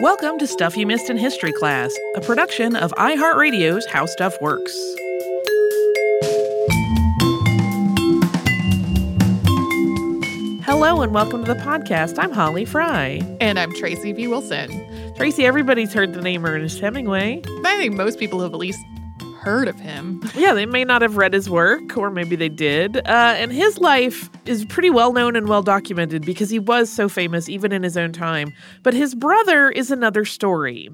Welcome to Stuff You Missed in History Class, a production of iHeartRadio's How Stuff Works. Hello and welcome to the podcast. I'm Holly Fry. And I'm Tracy V. Wilson. Tracy, everybody's heard the name Ernest Hemingway. I think most people have at least heard of him. Yeah, they may not have read his work, or maybe they did. Uh, and his life is pretty well known and well documented because he was so famous even in his own time. But his brother is another story.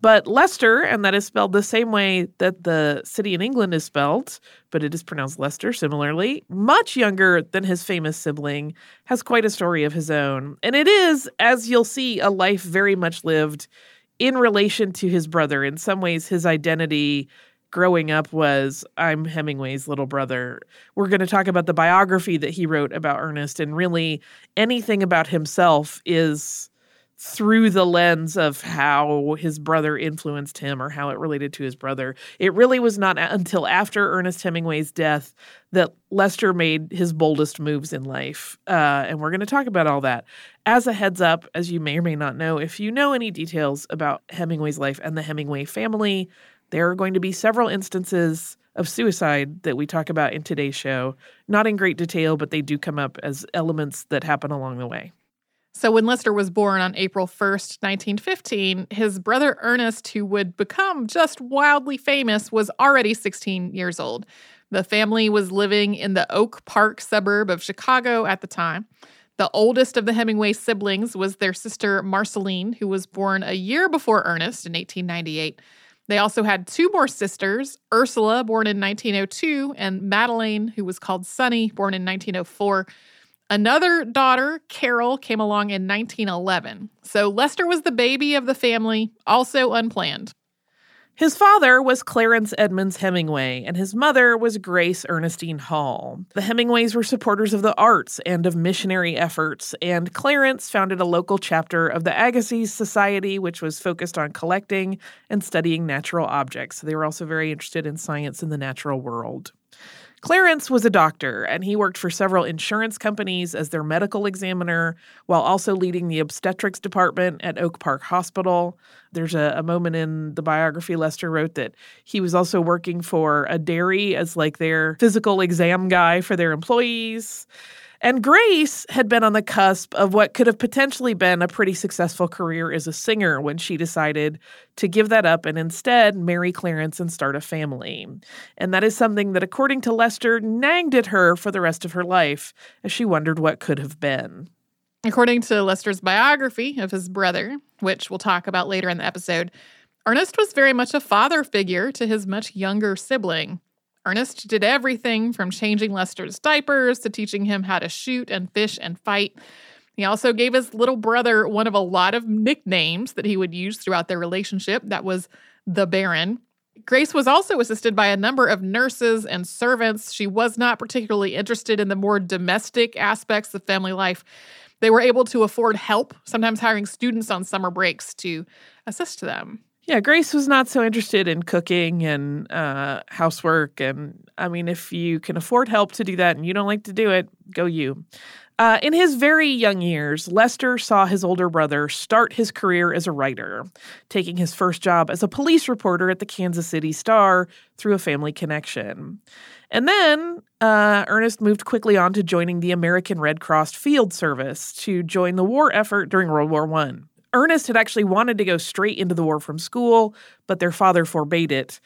But Leicester, and that is spelled the same way that the city in England is spelled, but it is pronounced Lester similarly, much younger than his famous sibling, has quite a story of his own. And it is, as you'll see, a life very much lived in relation to his brother. In some ways, his identity growing up was I'm Hemingway's little brother. We're going to talk about the biography that he wrote about Ernest, and really anything about himself is through the lens of how his brother influenced him or how it related to his brother. It really was not until after Ernest Hemingway's death that Leicester made his boldest moves in life. Uh, and we're going to talk about all that. As a heads up, as you may or may not know, if you know any details about Hemingway's life and the Hemingway family, there are going to be several instances of suicide that we talk about in today's show. Not in great detail, but they do come up as elements that happen along the way. So, when Leicester was born on April 1st, 1915, his brother Ernest, who would become just wildly famous, was already 16 years old. The family was living in the Oak Park suburb of Chicago at the time. The oldest of the Hemingway siblings was their sister Marcelline, who was born a year before Ernest in 1898. They also had two more sisters Ursula, born in 1902, and Madeleine, who was called Sunny, born in 1904. Another daughter, Carol, came along in 1911. So Leicester was the baby of the family, also unplanned. His father was Clarence Edmonds Hemingway, and his mother was Grace Ernestine Hall. The Hemingways were supporters of the arts and of missionary efforts, and Clarence founded a local chapter of the Agassiz Society, which was focused on collecting and studying natural objects. So they were also very interested in science and the natural world. Clarence was a doctor, and he worked for several insurance companies as their medical examiner while also leading the obstetrics department at Oak Park Hospital. There's a, a, moment in the biography Leicester wrote that he was also working for a dairy as like their physical exam guy for their employees. And Grace had been on the cusp of what could have potentially been a pretty successful career as a singer when she decided to give that up and instead marry Clarence and start a family. And that is something that, according to Leicester, nagged at her for the rest of her life as she wondered what could have been. According to Leicester's biography of his brother, which we'll talk about later in the episode, Ernest was very much a father figure to his much younger sibling. Ernest did everything from changing Leicester's diapers to teaching him how to shoot and fish and fight. He also gave his little brother one of a lot of nicknames that he would use throughout their relationship. That was the Baron. Grace was also assisted by a number of nurses and servants. She was not particularly interested in the more domestic aspects of family life. They were able to afford help, sometimes hiring students on summer breaks to assist them. Yeah, Grace was not so interested in cooking and uh, housework. And I mean, if you can afford help to do that and you don't like to do it, go you. Uh, in his very young years, Leicester saw his older brother start his career as a writer, taking his first job as a police reporter at the Kansas City Star through a family connection. And then uh, Ernest moved quickly on to joining the American Red Cross Field Service to join the war effort during World War One. Ernest had actually wanted to go straight into the war from school, but their father forbade it.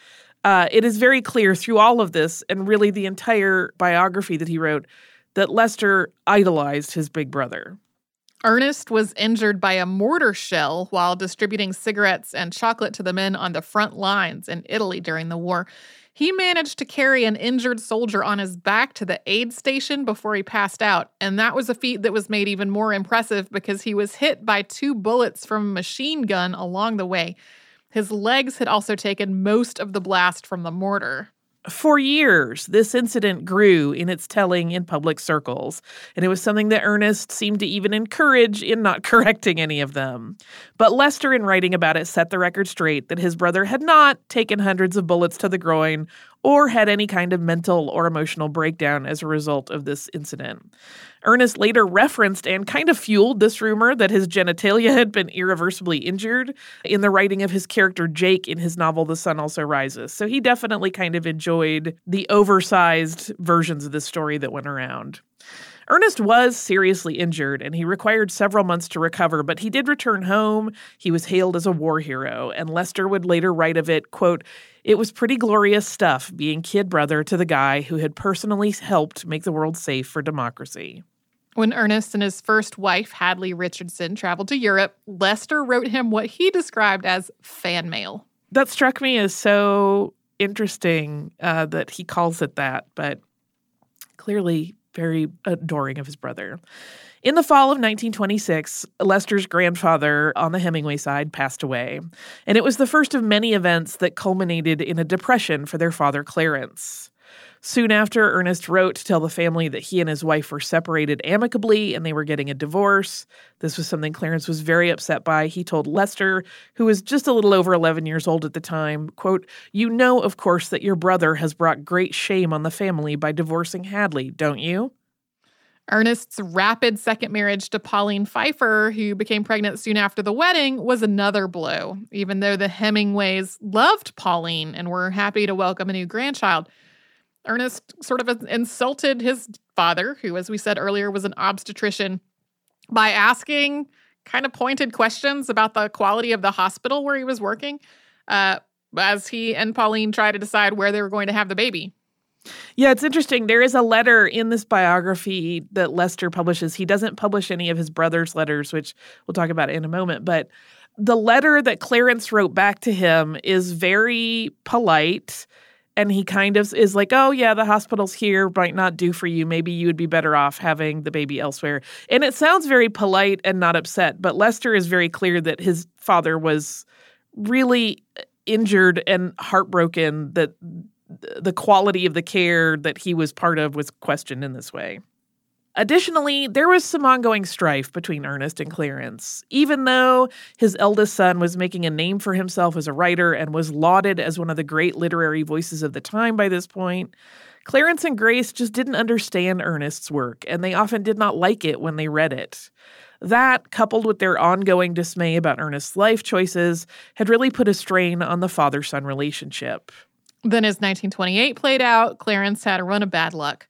Uh, it is very clear through all of this, and really the entire biography that he wrote, that Leicester idolized his big brother. Ernest was injured by a mortar shell while distributing cigarettes and chocolate to the men on the front lines in Italy during the war. He managed to carry an injured soldier on his back to the aid station before he passed out, and that was a feat that was made even more impressive because he was hit by two bullets from a machine gun along the way. His legs had also taken most of the blast from the mortar. For years, this incident grew in its telling in public circles, and it was something that Ernest seemed to even encourage in not correcting any of them. But Leicester, in writing about it, set the record straight that his brother had not taken hundreds of bullets to the groin or had any kind of mental or emotional breakdown as a result of this incident. Ernest later referenced and kind of fueled this rumor that his genitalia had been irreversibly injured in the writing of his character Jake in his novel The Sun Also Rises. So he definitely kind of enjoyed the oversized versions of this story that went around. Ernest was seriously injured and he required several months to recover, but he did return home. He was hailed as a war hero, and Leicester would later write of it, quote, it was pretty glorious stuff being kid brother to the guy who had personally helped make the world safe for democracy. When Ernest and his first wife, Hadley Richardson, traveled to Europe, Leicester wrote him what he described as fan mail. That struck me as so interesting uh, that he calls it that, but clearly very adoring of his brother. In the fall of 1926, Leicester's grandfather on the Hemingway side passed away, and it was the first of many events that culminated in a depression for their father, Clarence. Soon after, Ernest wrote to tell the family that he and his wife were separated amicably and they were getting a divorce. This was something Clarence was very upset by. He told Leicester, who was just a little over 11 years old at the time, quote, "You know, of course, that your brother has brought great shame on the family by divorcing Hadley, don't you?" Ernest's rapid second marriage to Pauline Pfeiffer, who became pregnant soon after the wedding, was another blow, even though the Hemingways loved Pauline and were happy to welcome a new grandchild. Ernest sort of insulted his father, who, as we said earlier, was an obstetrician, by asking kind of pointed questions about the quality of the hospital where he was working uh, as he and Pauline try to decide where they were going to have the baby. Yeah, it's interesting. There is a letter in this biography that Leicester publishes. He doesn't publish any of his brother's letters, which we'll talk about in a moment, but the letter that Clarence wrote back to him is very polite and he kind of is like, "Oh yeah, the hospital's here might not do for you. Maybe you would be better off having the baby elsewhere." And it sounds very polite and not upset, but Leicester is very clear that his father was really injured and heartbroken that the quality of the care that he was part of was questioned in this way. Additionally, there was some ongoing strife between Ernest and Clarence. Even though his eldest son was making a name for himself as a writer and was lauded as one of the great literary voices of the time by this point, Clarence and Grace just didn't understand Ernest's work, and they often did not like it when they read it. That, coupled with their ongoing dismay about Ernest's life choices, had really put a strain on the father son relationship. Then, as 1928 played out, Clarence had a run of bad luck.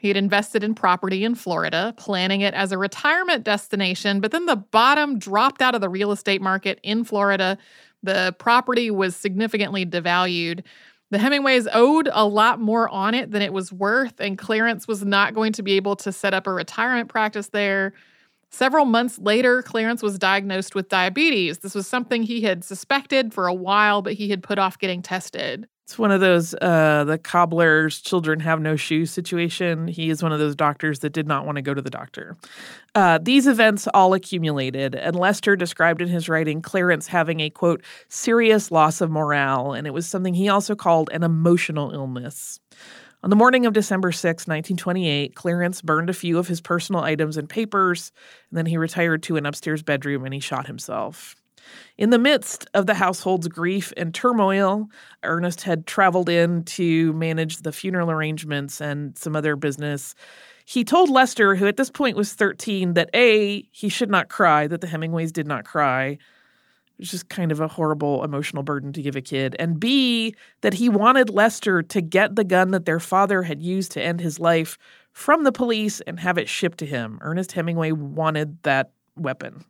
He had invested in property in Florida, planning it as a retirement destination, but then the bottom dropped out of the real estate market in Florida. The property was significantly devalued. The Hemingways owed a lot more on it than it was worth, and Clarence was not going to be able to set up a retirement practice there. Several months later, Clarence was diagnosed with diabetes. This was something he had suspected for a while, but he had put off getting tested. It's one of those uh, the cobbler's children have no shoes situation. He is one of those doctors that did not want to go to the doctor. Uh, these events all accumulated, and Leicester described in his writing Clarence having a quote serious loss of morale, and it was something he also called an emotional illness. On the morning of December 6, 1928, Clarence burned a few of his personal items and papers, and then he retired to an upstairs bedroom and he shot himself. In the midst of the household's grief and turmoil, Ernest had traveled in to manage the funeral arrangements and some other business. He told Leicester, who at this point was 13, that A, he should not cry, that the Hemingways did not cry. It was just kind of a horrible emotional burden to give a kid. And B, that he wanted Leicester to get the gun that their father had used to end his life from the police and have it shipped to him. Ernest Hemingway wanted that weapon.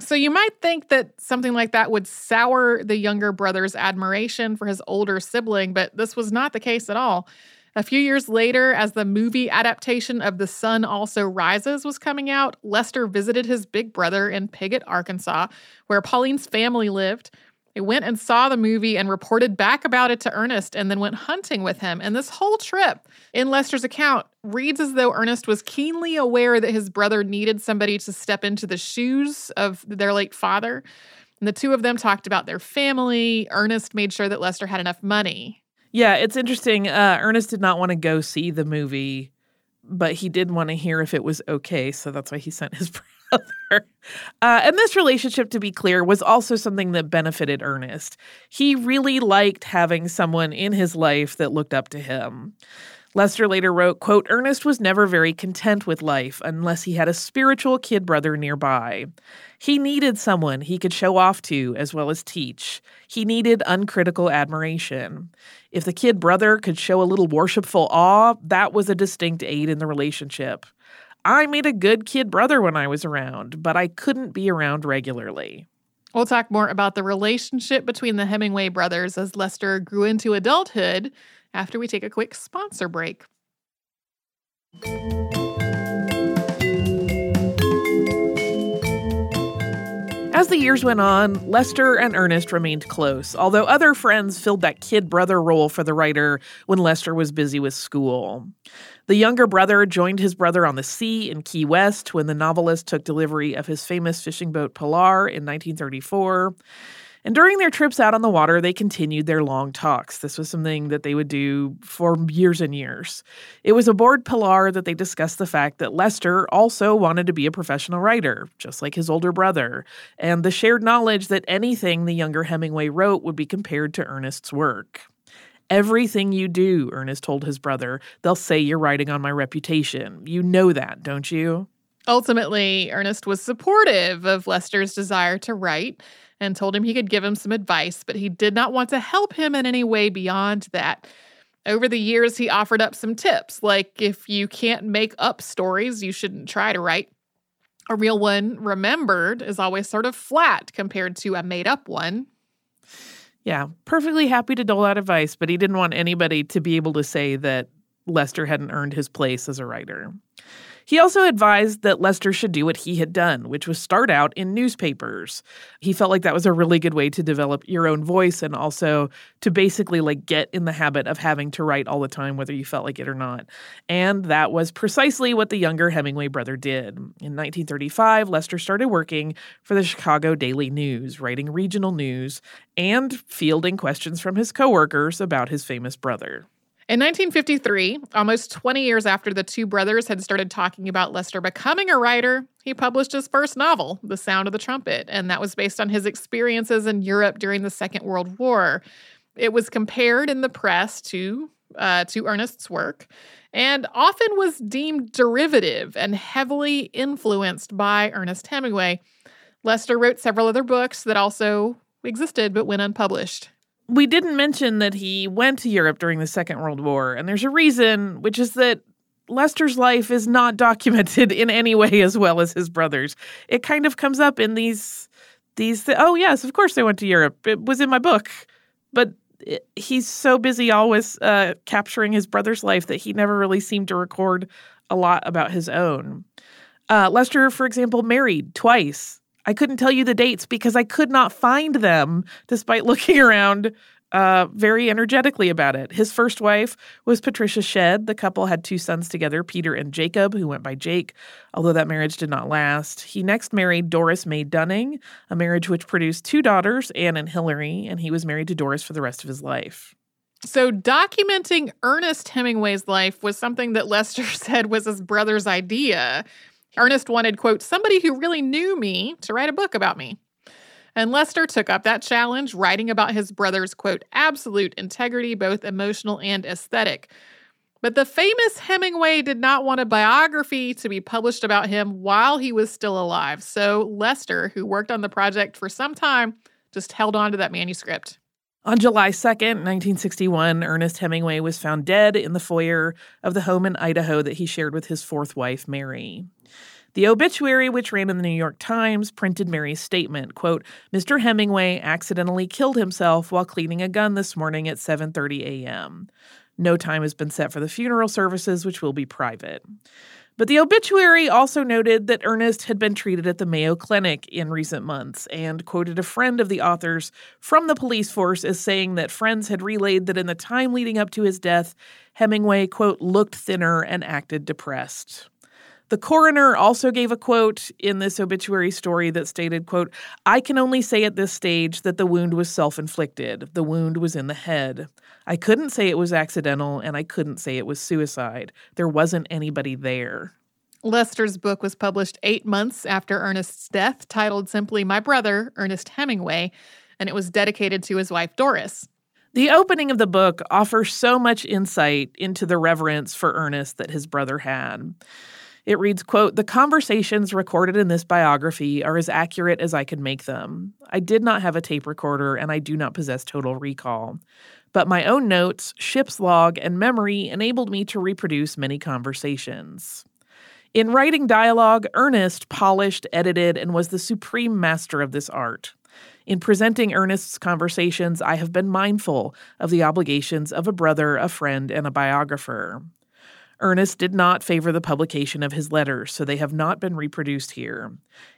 So you might think that something like that would sour the younger brother's admiration for his older sibling, but this was not the case at all. A few years later, as the movie adaptation of The Sun Also Rises was coming out, Leicester visited his big brother in Piggott, Arkansas, where Pauline's family lived. They went and saw the movie and reported back about it to Ernest and then went hunting with him. And this whole trip, in Leicester's account, reads as though Ernest was keenly aware that his brother needed somebody to step into the shoes of their late father. And the two of them talked about their family. Ernest made sure that Leicester had enough money. Yeah, it's interesting. Uh, Ernest did not want to go see the movie, but he did want to hear if it was okay. So that's why he sent his other. Uh, and this relationship, to be clear, was also something that benefited Ernest. He really liked having someone in his life that looked up to him. Leicester later wrote, quote, Ernest was never very content with life unless he had a spiritual kid brother nearby. He needed someone he could show off to as well as teach. He needed uncritical admiration. If the kid brother could show a little worshipful awe, that was a distinct aid in the relationship. I made a good kid brother when I was around, but I couldn't be around regularly. We'll talk more about the relationship between the Hemingway brothers as Leicester grew into adulthood after we take a quick sponsor break. As the years went on, Leicester and Ernest remained close, although other friends filled that kid brother role for the writer when Leicester was busy with school. The younger brother joined his brother on the sea in Key West when the novelist took delivery of his famous fishing boat Pilar in 1934. And during their trips out on the water, they continued their long talks. This was something that they would do for years and years. It was aboard Pilar that they discussed the fact that Leicester also wanted to be a professional writer, just like his older brother, and the shared knowledge that anything the younger Hemingway wrote would be compared to Ernest's work. Everything you do, Ernest told his brother, they'll say you're writing on my reputation. You know that, don't you? Ultimately, Ernest was supportive of Leicester's desire to write and told him he could give him some advice, but he did not want to help him in any way beyond that. Over the years, he offered up some tips, like if you can't make up stories, you shouldn't try to write. A real one, remembered, is always sort of flat compared to a made up one. Yeah, perfectly happy to dole out advice, but he didn't want anybody to be able to say that Leicester hadn't earned his place as a writer. He also advised that Leicester should do what he had done, which was start out in newspapers. He felt like that was a really good way to develop your own voice and also to basically like get in the habit of having to write all the time whether you felt like it or not. And that was precisely what the younger Hemingway brother did. In 1935, Leicester started working for the Chicago Daily News, writing regional news and fielding questions from his coworkers about his famous brother. In 1953, almost 20 years after the two brothers had started talking about Leicester becoming a writer, he published his first novel, The Sound of the Trumpet, and that was based on his experiences in Europe during the Second World War. It was compared in the press to uh, to Ernest's work, and often was deemed derivative and heavily influenced by Ernest Hemingway. Leicester wrote several other books that also existed but went unpublished we didn't mention that he went to Europe during the Second World War, and there's a reason, which is that Leicester's life is not documented in any way as well as his brother's. It kind of comes up in these these th- oh yes, of course they went to Europe. It was in my book. But it, he's so busy always uh, capturing his brother's life that he never really seemed to record a lot about his own. Uh, Leicester, for example, married twice I couldn't tell you the dates because I could not find them despite looking around uh, very energetically about it. His first wife was Patricia Shedd. The couple had two sons together, Peter and Jacob, who went by Jake, although that marriage did not last. He next married Doris May Dunning, a marriage which produced two daughters, Anne and Hilary, and he was married to Doris for the rest of his life. So, documenting Ernest Hemingway's life was something that Leicester said was his brother's idea. Ernest wanted, quote, somebody who really knew me to write a book about me. And Leicester took up that challenge, writing about his brother's, quote, absolute integrity, both emotional and aesthetic. But the famous Hemingway did not want a biography to be published about him while he was still alive. So Leicester, who worked on the project for some time, just held on to that manuscript. On July 2nd, 1961, Ernest Hemingway was found dead in the foyer of the home in Idaho that he shared with his fourth wife, Mary. The obituary, which ran in the New York Times, printed Mary's statement, quote, Mr. Hemingway accidentally killed himself while cleaning a gun this morning at 7:30 a.m. No time has been set for the funeral services, which will be private. But the obituary also noted that Ernest had been treated at the Mayo Clinic in recent months and quoted a friend of the author's from the police force as saying that friends had relayed that in the time leading up to his death, Hemingway, quote, looked thinner and acted depressed. The coroner also gave a quote in this obituary story that stated, quote, I can only say at this stage that the wound was self-inflicted. The wound was in the head. I couldn't say it was accidental and I couldn't say it was suicide. There wasn't anybody there. Leicester's book was published eight months after Ernest's death, titled simply My Brother, Ernest Hemingway, and it was dedicated to his wife, Doris. The opening of the book offers so much insight into the reverence for Ernest that his brother had. It reads, quote, The conversations recorded in this biography are as accurate as I could make them. I did not have a tape recorder and I do not possess total recall. But my own notes, ship's log, and memory enabled me to reproduce many conversations. In writing dialogue, Ernest polished, edited, and was the supreme master of this art. In presenting Ernest's conversations, I have been mindful of the obligations of a brother, a friend, and a biographer. Ernest did not favor the publication of his letters, so they have not been reproduced here.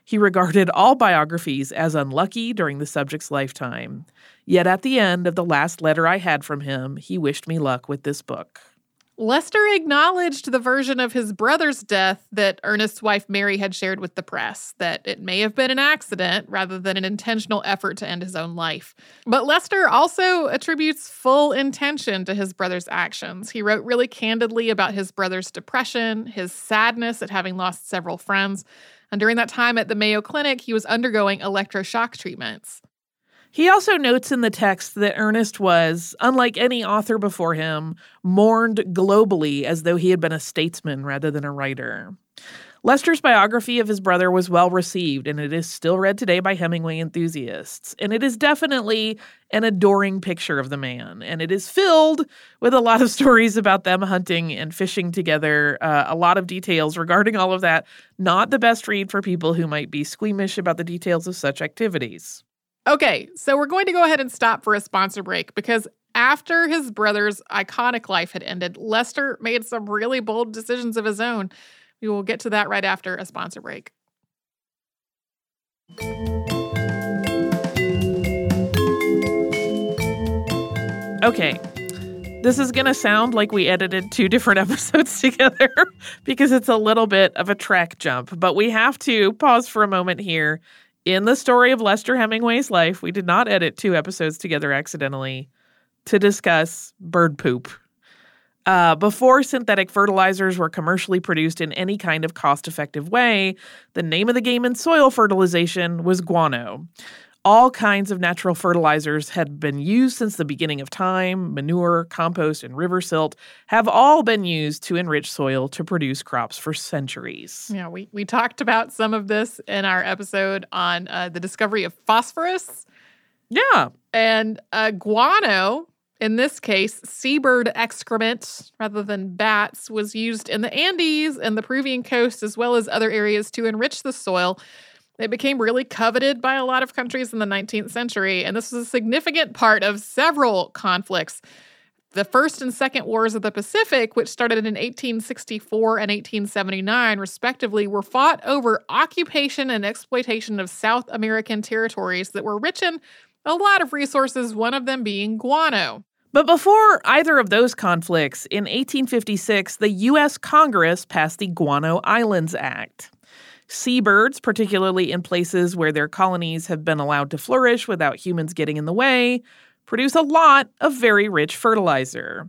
He regarded all biographies as unlucky during the subject's lifetime. Yet at the end of the last letter I had from him, he wished me luck with this book. Leicester acknowledged the version of his brother's death that Ernest's wife Mary had shared with the press, that it may have been an accident rather than an intentional effort to end his own life. But Leicester also attributes full intention to his brother's actions. He wrote really candidly about his brother's depression, his sadness at having lost several friends, and during that time at the Mayo Clinic, he was undergoing electroshock treatments. He also notes in the text that Ernest was, unlike any author before him, mourned globally as though he had been a statesman rather than a writer. Leicester's biography of his brother was well received, and it is still read today by Hemingway enthusiasts. And it is definitely an adoring picture of the man, and it is filled with a lot of stories about them hunting and fishing together, uh, a lot of details regarding all of that. Not the best read for people who might be squeamish about the details of such activities. Okay, so we're going to go ahead and stop for a sponsor break because after his brother's iconic life had ended, Leicester made some really bold decisions of his own. We will get to that right after a sponsor break. Okay, this is going to sound like we edited two different episodes together because it's a little bit of a track jump, but we have to pause for a moment here in the story of Leicester Hemingway's life, we did not edit two episodes together accidentally to discuss bird poop. Uh, before synthetic fertilizers were commercially produced in any kind of cost effective way, the name of the game in soil fertilization was guano. All kinds of natural fertilizers had been used since the beginning of time. Manure, compost, and river silt have all been used to enrich soil to produce crops for centuries. Yeah, we, we talked about some of this in our episode on uh, the discovery of phosphorus. Yeah. And uh, guano, in this case, seabird excrement rather than bats, was used in the Andes and the Peruvian coast, as well as other areas to enrich the soil it became really coveted by a lot of countries in the 19th century, and this was a significant part of several conflicts. The First and Second Wars of the Pacific, which started in 1864 and 1879, respectively, were fought over occupation and exploitation of South American territories that were rich in a lot of resources, one of them being guano. But before either of those conflicts, in 1856, the U.S. Congress passed the Guano Islands Act. Seabirds, particularly in places where their colonies have been allowed to flourish without humans getting in the way, produce a lot of very rich fertilizer.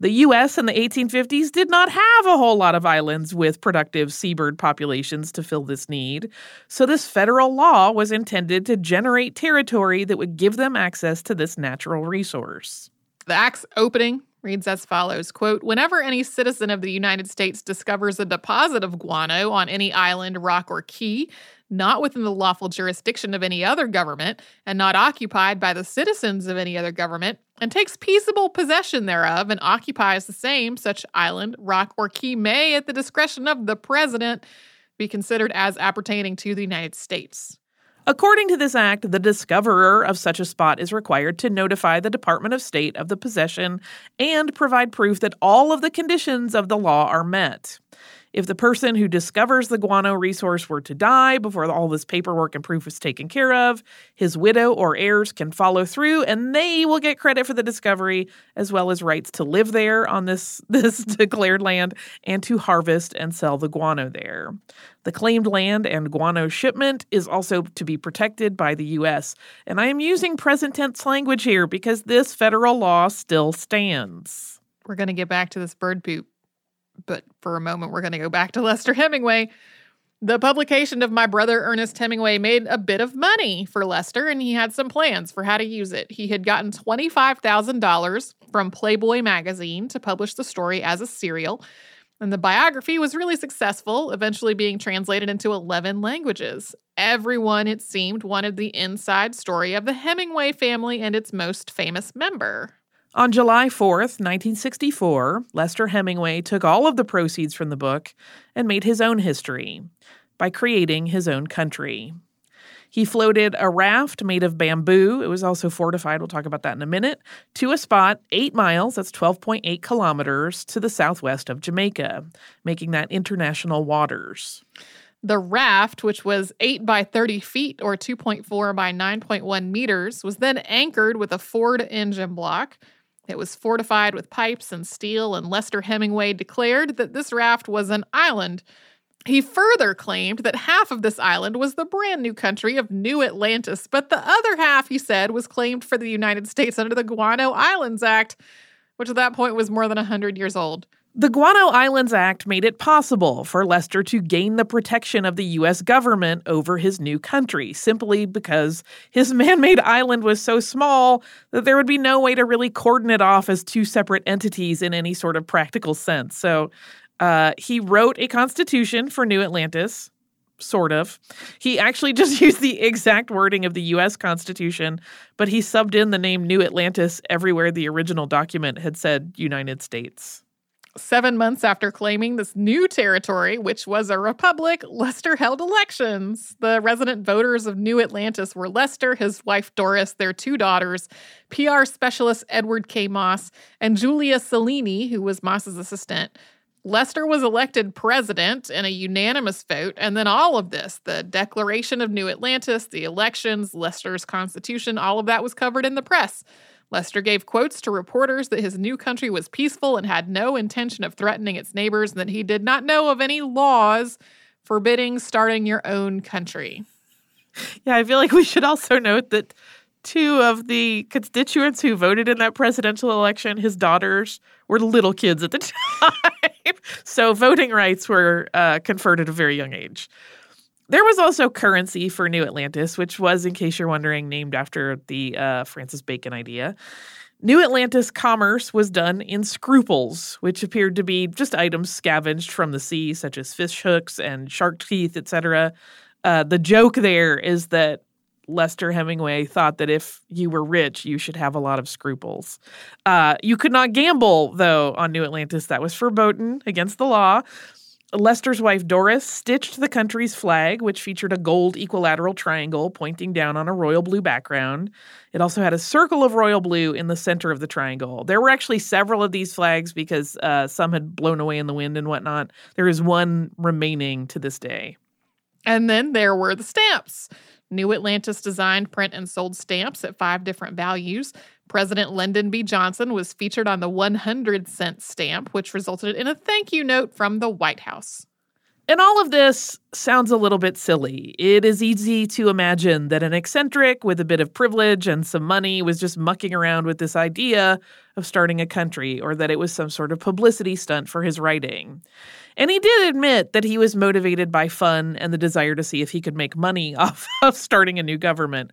The US in the 1850s did not have a whole lot of islands with productive seabird populations to fill this need, so this federal law was intended to generate territory that would give them access to this natural resource. The Act's opening reads as follows quote whenever any citizen of the united states discovers a deposit of guano on any island rock or key not within the lawful jurisdiction of any other government and not occupied by the citizens of any other government and takes peaceable possession thereof and occupies the same such island rock or key may at the discretion of the president be considered as appertaining to the united states According to this act, the discoverer of such a spot is required to notify the Department of State of the possession and provide proof that all of the conditions of the law are met. If the person who discovers the guano resource were to die before all this paperwork and proof is taken care of, his widow or heirs can follow through and they will get credit for the discovery as well as rights to live there on this, this declared land and to harvest and sell the guano there. The claimed land and guano shipment is also to be protected by the U.S. And I am using present tense language here because this federal law still stands. We're going to get back to this bird poop But for a moment, we're going to go back to Leicester Hemingway. The publication of My Brother Ernest Hemingway made a bit of money for Leicester, and he had some plans for how to use it. He had gotten $25,000 from Playboy magazine to publish the story as a serial. And the biography was really successful, eventually being translated into 11 languages. Everyone, it seemed, wanted the inside story of the Hemingway family and its most famous member. On July 4th, 1964, Leicester Hemingway took all of the proceeds from the book and made his own history by creating his own country. He floated a raft made of bamboo. It was also fortified. We'll talk about that in a minute. To a spot eight miles, that's 12.8 kilometers, to the southwest of Jamaica, making that international waters. The raft, which was 8 by 30 feet or 2.4 by 9.1 meters, was then anchored with a Ford engine block. It was fortified with pipes and steel, and Leicester Hemingway declared that this raft was an island he further claimed that half of this island was the brand new country of New Atlantis, but the other half, he said, was claimed for the United States under the Guano Islands Act, which at that point was more than 100 years old. The Guano Islands Act made it possible for Leicester to gain the protection of the U.S. government over his new country simply because his man made island was so small that there would be no way to really cordon it off as two separate entities in any sort of practical sense. So uh, he wrote a constitution for New Atlantis, sort of. He actually just used the exact wording of the U.S. Constitution, but he subbed in the name New Atlantis everywhere the original document had said United States. Seven months after claiming this new territory, which was a republic, Leicester held elections. The resident voters of New Atlantis were Leicester, his wife Doris, their two daughters, PR specialist Edward K. Moss, and Julia Cellini, who was Moss's assistant. Leicester was elected president in a unanimous vote, and then all of this the Declaration of New Atlantis, the elections, Leicester's constitution all of that was covered in the press. Leicester gave quotes to reporters that his new country was peaceful and had no intention of threatening its neighbors, and that he did not know of any laws forbidding starting your own country. Yeah, I feel like we should also note that two of the constituents who voted in that presidential election, his daughters, were little kids at the time. so voting rights were uh, conferred at a very young age. There was also currency for New Atlantis, which was, in case you're wondering, named after the uh, Francis Bacon idea. New Atlantis commerce was done in scruples, which appeared to be just items scavenged from the sea, such as fish hooks and shark teeth, etc. Uh, the joke there is that Leicester Hemingway thought that if you were rich, you should have a lot of scruples. Uh, you could not gamble, though, on New Atlantis. That was verboten against the law. Leicester's wife Doris stitched the country's flag, which featured a gold equilateral triangle pointing down on a royal blue background. It also had a circle of royal blue in the center of the triangle. There were actually several of these flags because uh, some had blown away in the wind and whatnot. There is one remaining to this day. And then there were the stamps. New Atlantis designed, print, and sold stamps at five different values. President Lyndon B. Johnson was featured on the 100 cent stamp, which resulted in a thank you note from the White House. And all of this sounds a little bit silly. It is easy to imagine that an eccentric with a bit of privilege and some money was just mucking around with this idea of starting a country, or that it was some sort of publicity stunt for his writing. And he did admit that he was motivated by fun and the desire to see if he could make money off of starting a new government.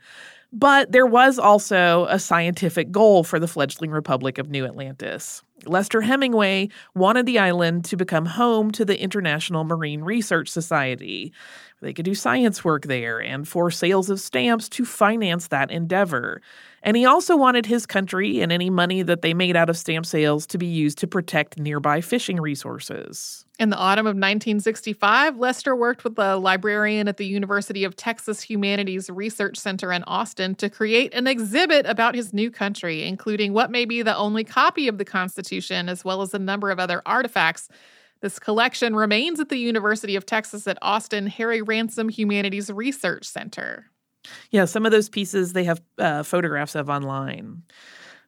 But there was also a scientific goal for the fledgling Republic of New Atlantis. Leicester Hemingway wanted the island to become home to the International Marine Research Society. They could do science work there and for sales of stamps to finance that endeavor. And he also wanted his country and any money that they made out of stamp sales to be used to protect nearby fishing resources. In the autumn of 1965, Leicester worked with a librarian at the University of Texas Humanities Research Center in Austin to create an exhibit about his new country, including what may be the only copy of the Constitution, as well as a number of other artifacts. This collection remains at the University of Texas at Austin Harry Ransom Humanities Research Center. Yeah, some of those pieces they have uh, photographs of online.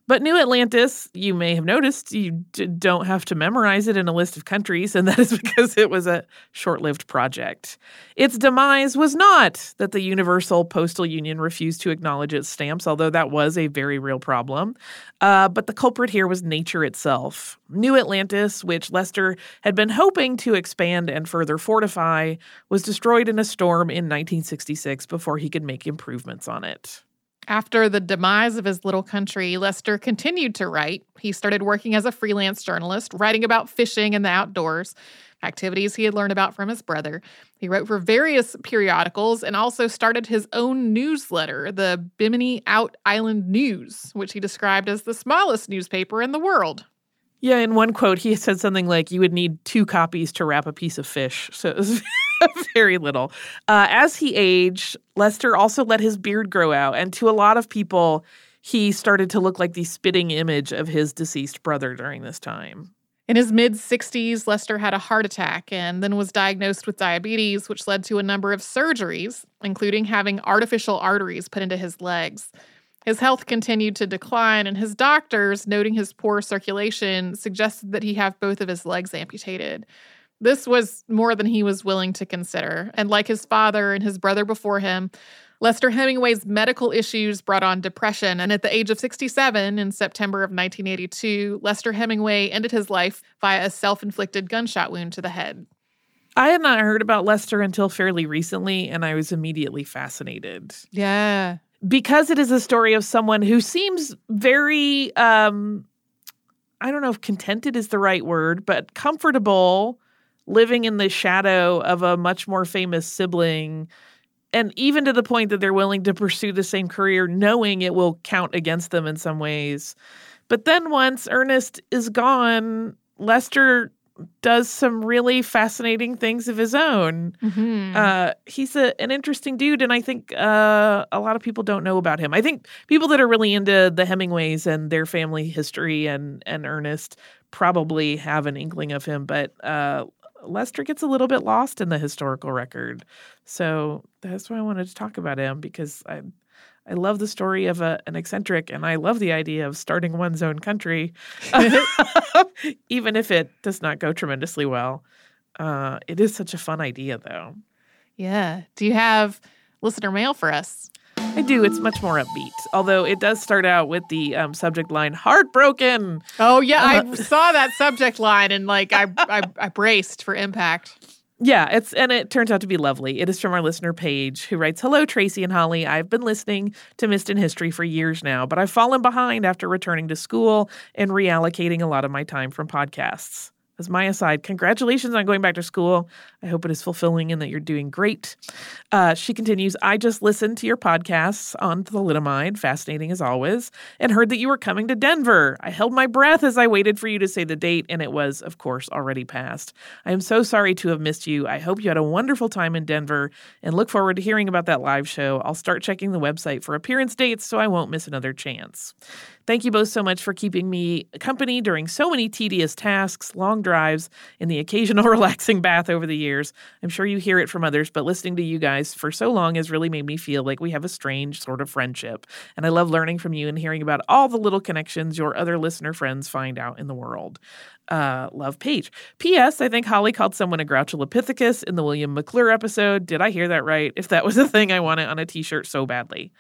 But New Atlantis, you may have noticed, you d- don't have to memorize it in a list of countries, and that is because it was a short lived project. Its demise was not that the Universal Postal Union refused to acknowledge its stamps, although that was a very real problem. Uh, but the culprit here was nature itself. New Atlantis, which Leicester had been hoping to expand and further fortify, was destroyed in a storm in 1966 before he could make improvements on it. After the demise of his little country, Leicester continued to write. He started working as a freelance journalist, writing about fishing and the outdoors, activities he had learned about from his brother. He wrote for various periodicals and also started his own newsletter, the Bimini Out Island News, which he described as the smallest newspaper in the world. Yeah, in one quote, he said something like, You would need two copies to wrap a piece of fish. So it was very little. Uh, as he aged, Leicester also let his beard grow out. And to a lot of people, he started to look like the spitting image of his deceased brother during this time. In his mid 60s, Leicester had a heart attack and then was diagnosed with diabetes, which led to a number of surgeries, including having artificial arteries put into his legs. His health continued to decline, and his doctors, noting his poor circulation, suggested that he have both of his legs amputated. This was more than he was willing to consider. And like his father and his brother before him, Leicester Hemingway's medical issues brought on depression. And at the age of 67, in September of 1982, Leicester Hemingway ended his life via a self inflicted gunshot wound to the head. I had not heard about Leicester until fairly recently, and I was immediately fascinated. Yeah. Because it is a story of someone who seems very, um, I don't know if contented is the right word, but comfortable living in the shadow of a much more famous sibling and even to the point that they're willing to pursue the same career knowing it will count against them in some ways. But then once ernest is gone leicester does some really fascinating things of his own. Mm-hmm. uh, he's a, an interesting dude and i think uh, a lot of people don't know about him. I think people that are really into the hemingways and their family history and, and ernest probably have an inkling of him but uh, Leicester gets a little bit lost in the historical record. So that's why I wanted to talk about him because I I love the story of a, an eccentric and I love the idea of starting one's own country, even if it does not go tremendously well. Uh, it is such a fun idea, though. yeah. Do you have listener mail for us? I do. It's much more upbeat, although it does start out with the um, subject line "heartbroken." Oh yeah, I Uh, saw that subject line and like I, I I braced for impact. Yeah, it's and it turns out to be lovely. It is from our listener Paige, who writes, "Hello, Tracy and Holly. I've been listening to Missed in History for years now, but I've fallen behind after returning to school and reallocating a lot of my time from podcasts." As my aside, congratulations on going back to school. I hope it is fulfilling and that you're doing great. Uh, she continues, I just listened to your podcasts on thalidomide, fascinating as always, and heard that you were coming to Denver. I held my breath as I waited for you to say the date, and it was, of course, already passed. I am so sorry to have missed you. I hope you had a wonderful time in Denver and look forward to hearing about that live show. I'll start checking the website for appearance dates so I won't miss another chance. Thank you both so much for keeping me company during so many tedious tasks, long drives, and the occasional relaxing bath over the years. I'm sure you hear it from others, but listening to you guys for so long has really made me feel like we have a strange sort of friendship. And I love learning from you and hearing about all the little connections your other listener friends find out in the world. Uh, love Paige. P.S. I think Holly called someone a Grouchulopithecus in the William McClure episode. Did I hear that right? If that was a thing, I want it on a t shirt so badly.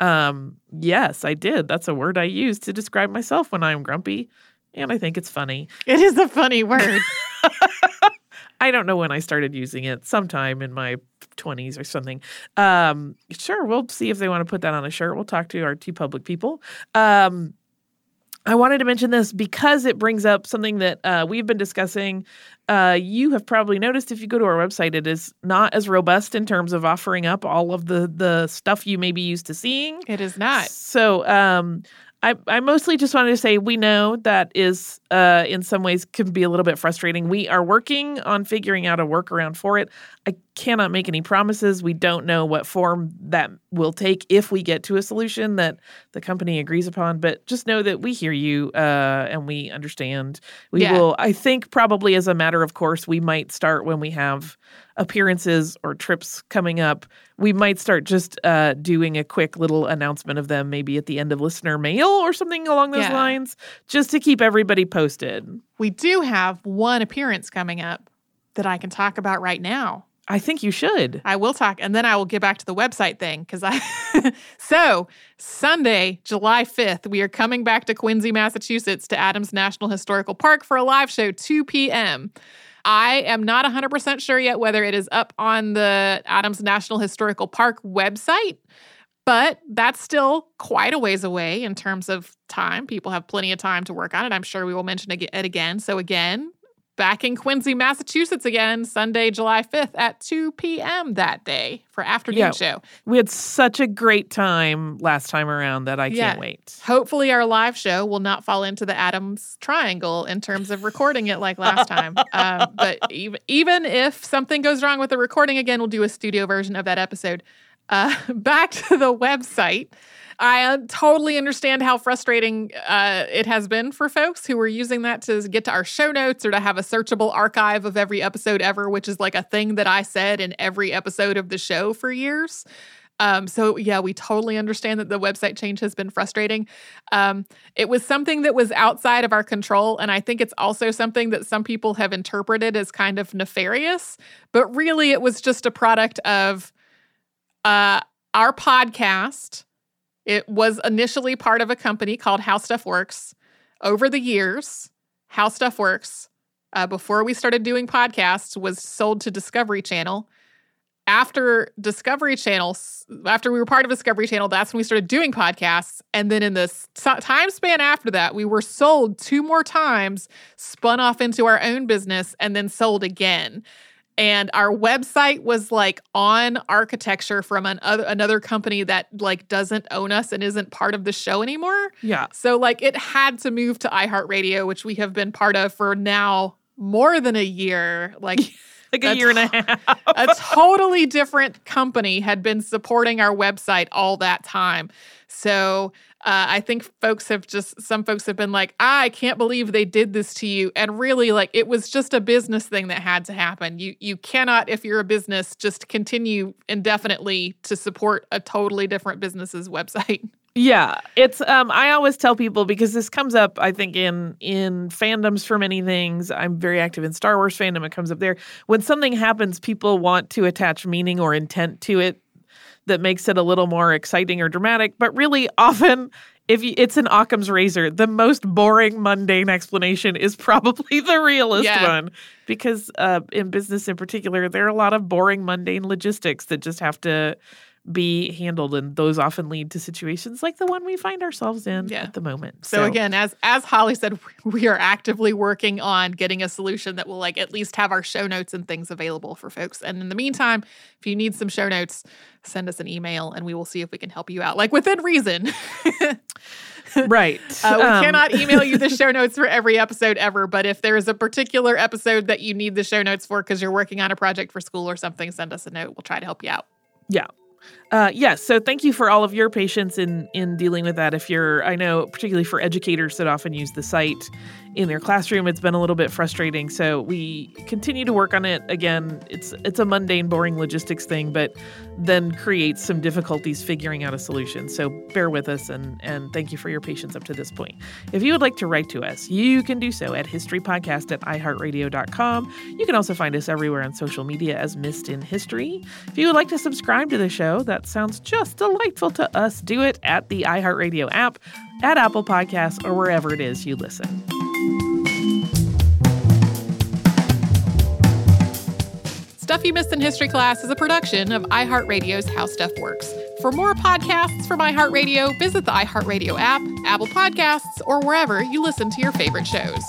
Um, yes, I did. That's a word I use to describe myself when I'm grumpy. And I think it's funny. It is a funny word. I don't know when I started using it, sometime in my 20s or something. Um, sure, we'll see if they want to put that on a shirt. We'll talk to our TeePublic people. Um, I wanted to mention this because it brings up something that uh, we've been discussing. Uh, you have probably noticed if you go to our website, it is not as robust in terms of offering up all of the the stuff you may be used to seeing. it is not. So um, I, I mostly just wanted to say we know that is uh, in some ways can be a little bit frustrating. We are working on figuring out a workaround for it. I cannot make any promises. We don't know what form that will take if we get to a solution that the company agrees upon. But just know that we hear you uh, and we understand. We Yeah. will, I think, probably as a matter of course, we might start when we have appearances or trips coming up. We might start just uh, doing a quick little announcement of them, maybe at the end of listener mail or something along those Yeah. lines, just to keep everybody posted. We do have one appearance coming up that I can talk about right now. I think you should. I will talk, and then I will get back to the website thing because I. so Sunday, July fifth, we are coming back to Quincy, Massachusetts, to Adams National Historical Park for a live show, two p.m. I am not 100% sure yet whether it is up on the Adams National Historical Park website, but that's still quite a ways away in terms of time. People have plenty of time to work on it. I'm sure we will mention it again. So, again, back in Quincy, Massachusetts again, Sunday, July 5th at 2 p.m. that day for afternoon Yeah. show. We had such a great time last time around that I Yeah. can't wait. Hopefully, our live show will not fall into the Adams Triangle in terms of recording it like last time. Um, but even, even if something goes wrong with the recording again, we'll do a studio version of that episode. Uh, back to the website. I uh, totally understand how frustrating uh, it has been for folks who were using that to get to our show notes or to have a searchable archive of every episode ever, which is like a thing that I said in every episode of the show for years. Um, so yeah, we totally understand that the website change has been frustrating. Um, it was something that was outside of our control, and I think it's also something that some people have interpreted as kind of nefarious. But really, it was just a product of uh, our podcast. It was initially part of a company called How Stuff Works. Over the years, How Stuff Works, uh, before we started doing podcasts, was sold to Discovery Channel after Discovery Channel, after we were part of Discovery Channel, that's when we started doing podcasts. And then in the s- time span after that, we were sold two more times, spun off into our own business, and then sold again. And our website was like on architecture from an other, another company that like doesn't own us and isn't part of the show anymore. Yeah. So like it had to move to iHeartRadio, which we have been part of for now more than a year. Like Like a That's- year and a half. a totally different company had been supporting our website all that time. So uh, I think folks have just, some folks have been like, I can't believe they did this to you. And really, like, it was just a business thing that had to happen. You, you cannot, if you're a business, just continue indefinitely to support a totally different business's website. Yeah, it's um I always tell people because this comes up I think in in fandoms for many things. I'm very active in Star Wars fandom it comes up there. When something happens people want to attach meaning or intent to it that makes it a little more exciting or dramatic, but really often if you, it's an Occam's razor, the most boring, mundane explanation is probably the realest Yeah. one. Because uh, in business in particular, there are a lot of boring, mundane logistics that just have to be handled and those often lead to situations like the one we find ourselves in Yeah. at the moment. So, again, as as Holly said, we are actively working on getting a solution that will like at least have our show notes and things available for folks. And in the meantime, if you need some show notes, send us an email and we will see if we can help you out, like within reason. right. Uh, we Um, cannot email you the show notes for every episode ever, but if there is a particular episode that you need the show notes for because you're working on a project for school or something, send us a note. We'll try to help you out. Yeah. Uh, yes. so thank you for all of your patience in in dealing with that. If you're, I know, particularly for educators that often use the site in their classroom, it's been a little bit frustrating. So we continue to work on it. Again, it's it's a mundane, boring logistics thing, but then creates some difficulties figuring out a solution. So bear with us and and thank you for your patience up to this point. If you would like to write to us, you can do so at historypodcast at iheartradio.com. You can also find us everywhere on social media as Missed in History. If you would like to subscribe to the show, that sounds just delightful to us. Do it at the iHeartRadio app, at Apple Podcasts, or wherever it is you listen. Stuff You Missed in History Class is a production of iHeartRadio's How Stuff Works. For more podcasts from iHeartRadio, visit the iHeartRadio app, Apple Podcasts, or wherever you listen to your favorite shows.